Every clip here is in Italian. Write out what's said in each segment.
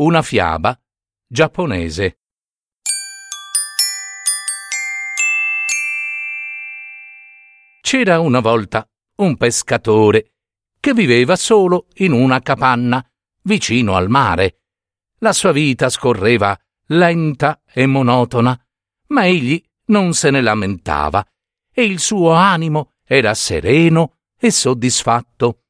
una fiaba giapponese. C'era una volta un pescatore che viveva solo in una capanna vicino al mare. La sua vita scorreva lenta e monotona, ma egli non se ne lamentava e il suo animo era sereno e soddisfatto.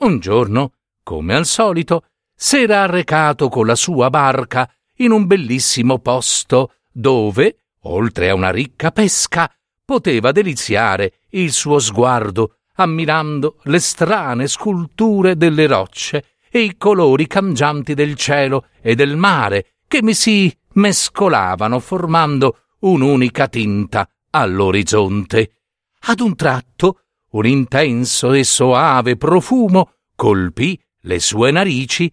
Un giorno, come al solito, s'era arrecato con la sua barca in un bellissimo posto dove, oltre a una ricca pesca, poteva deliziare il suo sguardo ammirando le strane sculture delle rocce e i colori cangianti del cielo e del mare che mi si mescolavano formando un'unica tinta all'orizzonte. Ad un tratto un intenso e soave profumo colpì le sue narici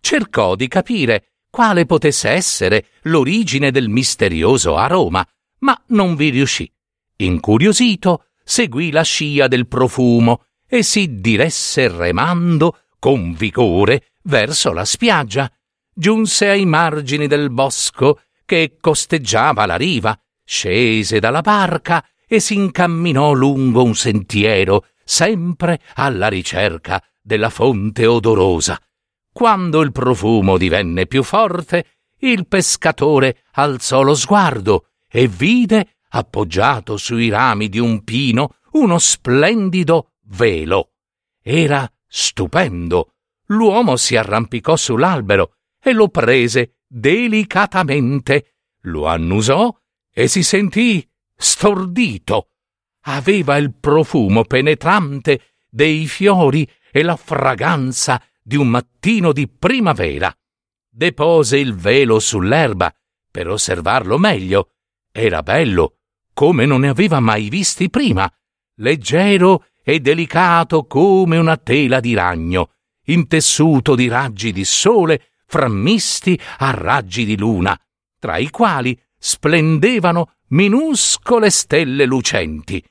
cercò di capire quale potesse essere l'origine del misterioso aroma, ma non vi riuscì. Incuriosito, seguì la scia del profumo e si diresse remando con vigore verso la spiaggia. Giunse ai margini del bosco che costeggiava la riva, scese dalla barca e si incamminò lungo un sentiero, sempre alla ricerca della fonte odorosa. Quando il profumo divenne più forte, il pescatore alzò lo sguardo e vide, appoggiato sui rami di un pino, uno splendido velo. Era stupendo. L'uomo si arrampicò sull'albero e lo prese delicatamente, lo annusò e si sentì stordito. Aveva il profumo penetrante dei fiori e la fragranza di un mattino di primavera. Depose il velo sull'erba per osservarlo meglio. Era bello, come non ne aveva mai visti prima, leggero e delicato come una tela di ragno, intessuto di raggi di sole frammisti a raggi di luna, tra i quali splendevano minuscole stelle lucenti.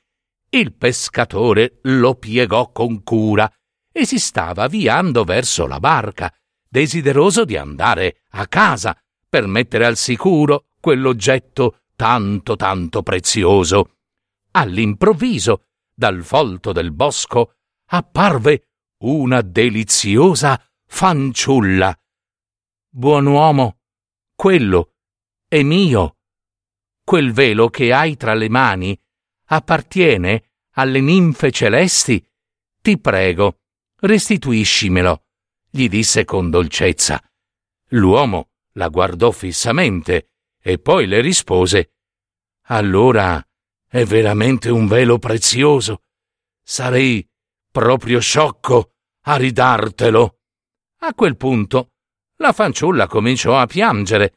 Il pescatore lo piegò con cura e si stava avviando verso la barca, desideroso di andare a casa per mettere al sicuro quell'oggetto tanto tanto prezioso. All'improvviso, dal folto del bosco, apparve una deliziosa fanciulla. Buon uomo, quello è mio. Quel velo che hai tra le mani appartiene alle ninfe celesti. Ti prego, restituiscimelo, gli disse con dolcezza. L'uomo la guardò fissamente e poi le rispose Allora è veramente un velo prezioso. Sarei proprio sciocco a ridartelo. A quel punto la fanciulla cominciò a piangere.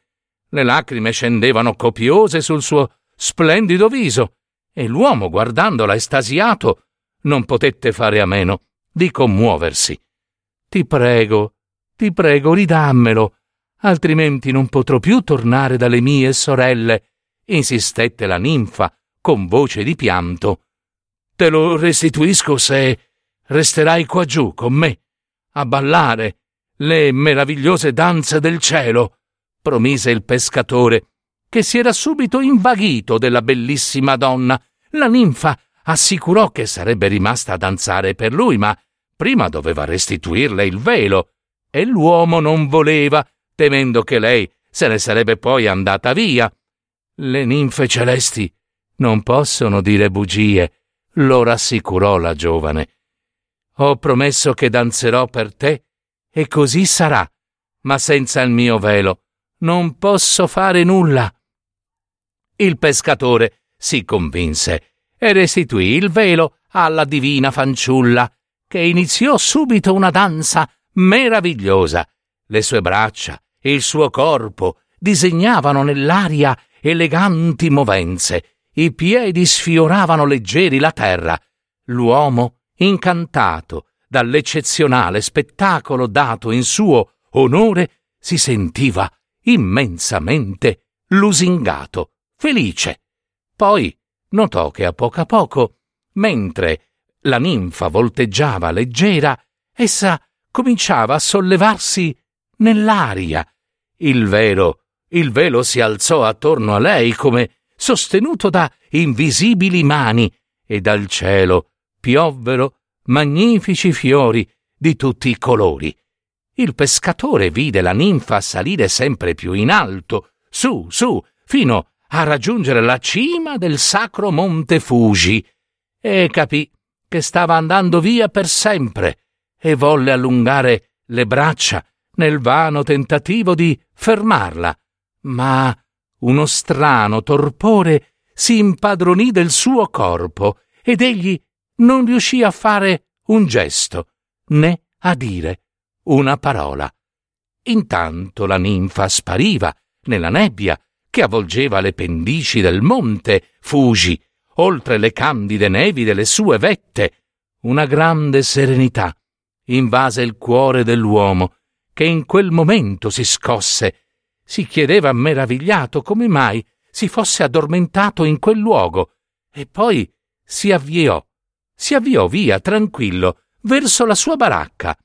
Le lacrime scendevano copiose sul suo splendido viso e l'uomo, guardandola estasiato, non potette fare a meno di commuoversi. Ti prego, ti prego, ridammelo, altrimenti non potrò più tornare dalle mie sorelle, insistette la ninfa con voce di pianto. Te lo restituisco se resterai qua giù con me, a ballare le meravigliose danze del cielo, promise il pescatore, che si era subito invaghito della bellissima donna. La ninfa assicurò che sarebbe rimasta a danzare per lui, ma prima doveva restituirle il velo, e l'uomo non voleva, temendo che lei se ne sarebbe poi andata via. Le ninfe celesti non possono dire bugie, lo rassicurò la giovane. Ho promesso che danzerò per te, e così sarà, ma senza il mio velo non posso fare nulla. Il pescatore si convinse e restituì il velo alla divina fanciulla, che iniziò subito una danza meravigliosa Le sue braccia il suo corpo disegnavano nell'aria eleganti movenze, i piedi sfioravano leggeri la terra. L'uomo, incantato dall'eccezionale spettacolo dato in suo onore, si sentiva immensamente lusingato, felice. Poi notò che a poco a poco, mentre la ninfa volteggiava leggera, essa cominciava a sollevarsi nell'aria. Il velo, il velo si alzò attorno a lei come sostenuto da invisibili mani e dal cielo piovvero magnifici fiori di tutti i colori. Il pescatore vide la ninfa salire sempre più in alto, su, su, fino a raggiungere la cima del sacro monte Fuji, e capì che stava andando via per sempre, e volle allungare le braccia nel vano tentativo di fermarla. Ma uno strano torpore si impadronì del suo corpo ed egli non riuscì a fare un gesto, né a dire una parola. Intanto la ninfa spariva nella nebbia che avvolgeva le pendici del monte Fuji, oltre le candide nevi delle sue vette. Una grande serenità invase il cuore dell'uomo, che in quel momento si scosse. Si chiedeva meravigliato come mai si fosse addormentato in quel luogo, e poi si avviò, si avviò via tranquillo verso la sua baracca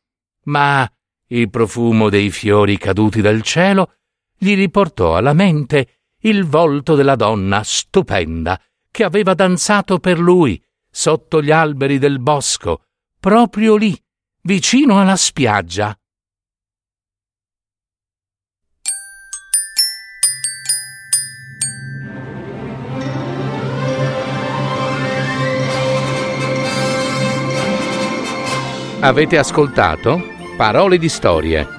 ma il profumo dei fiori caduti dal cielo gli riportò alla mente il volto della donna stupenda che aveva danzato per lui sotto gli alberi del bosco, proprio lì, vicino alla spiaggia. Avete ascoltato Parole di storie,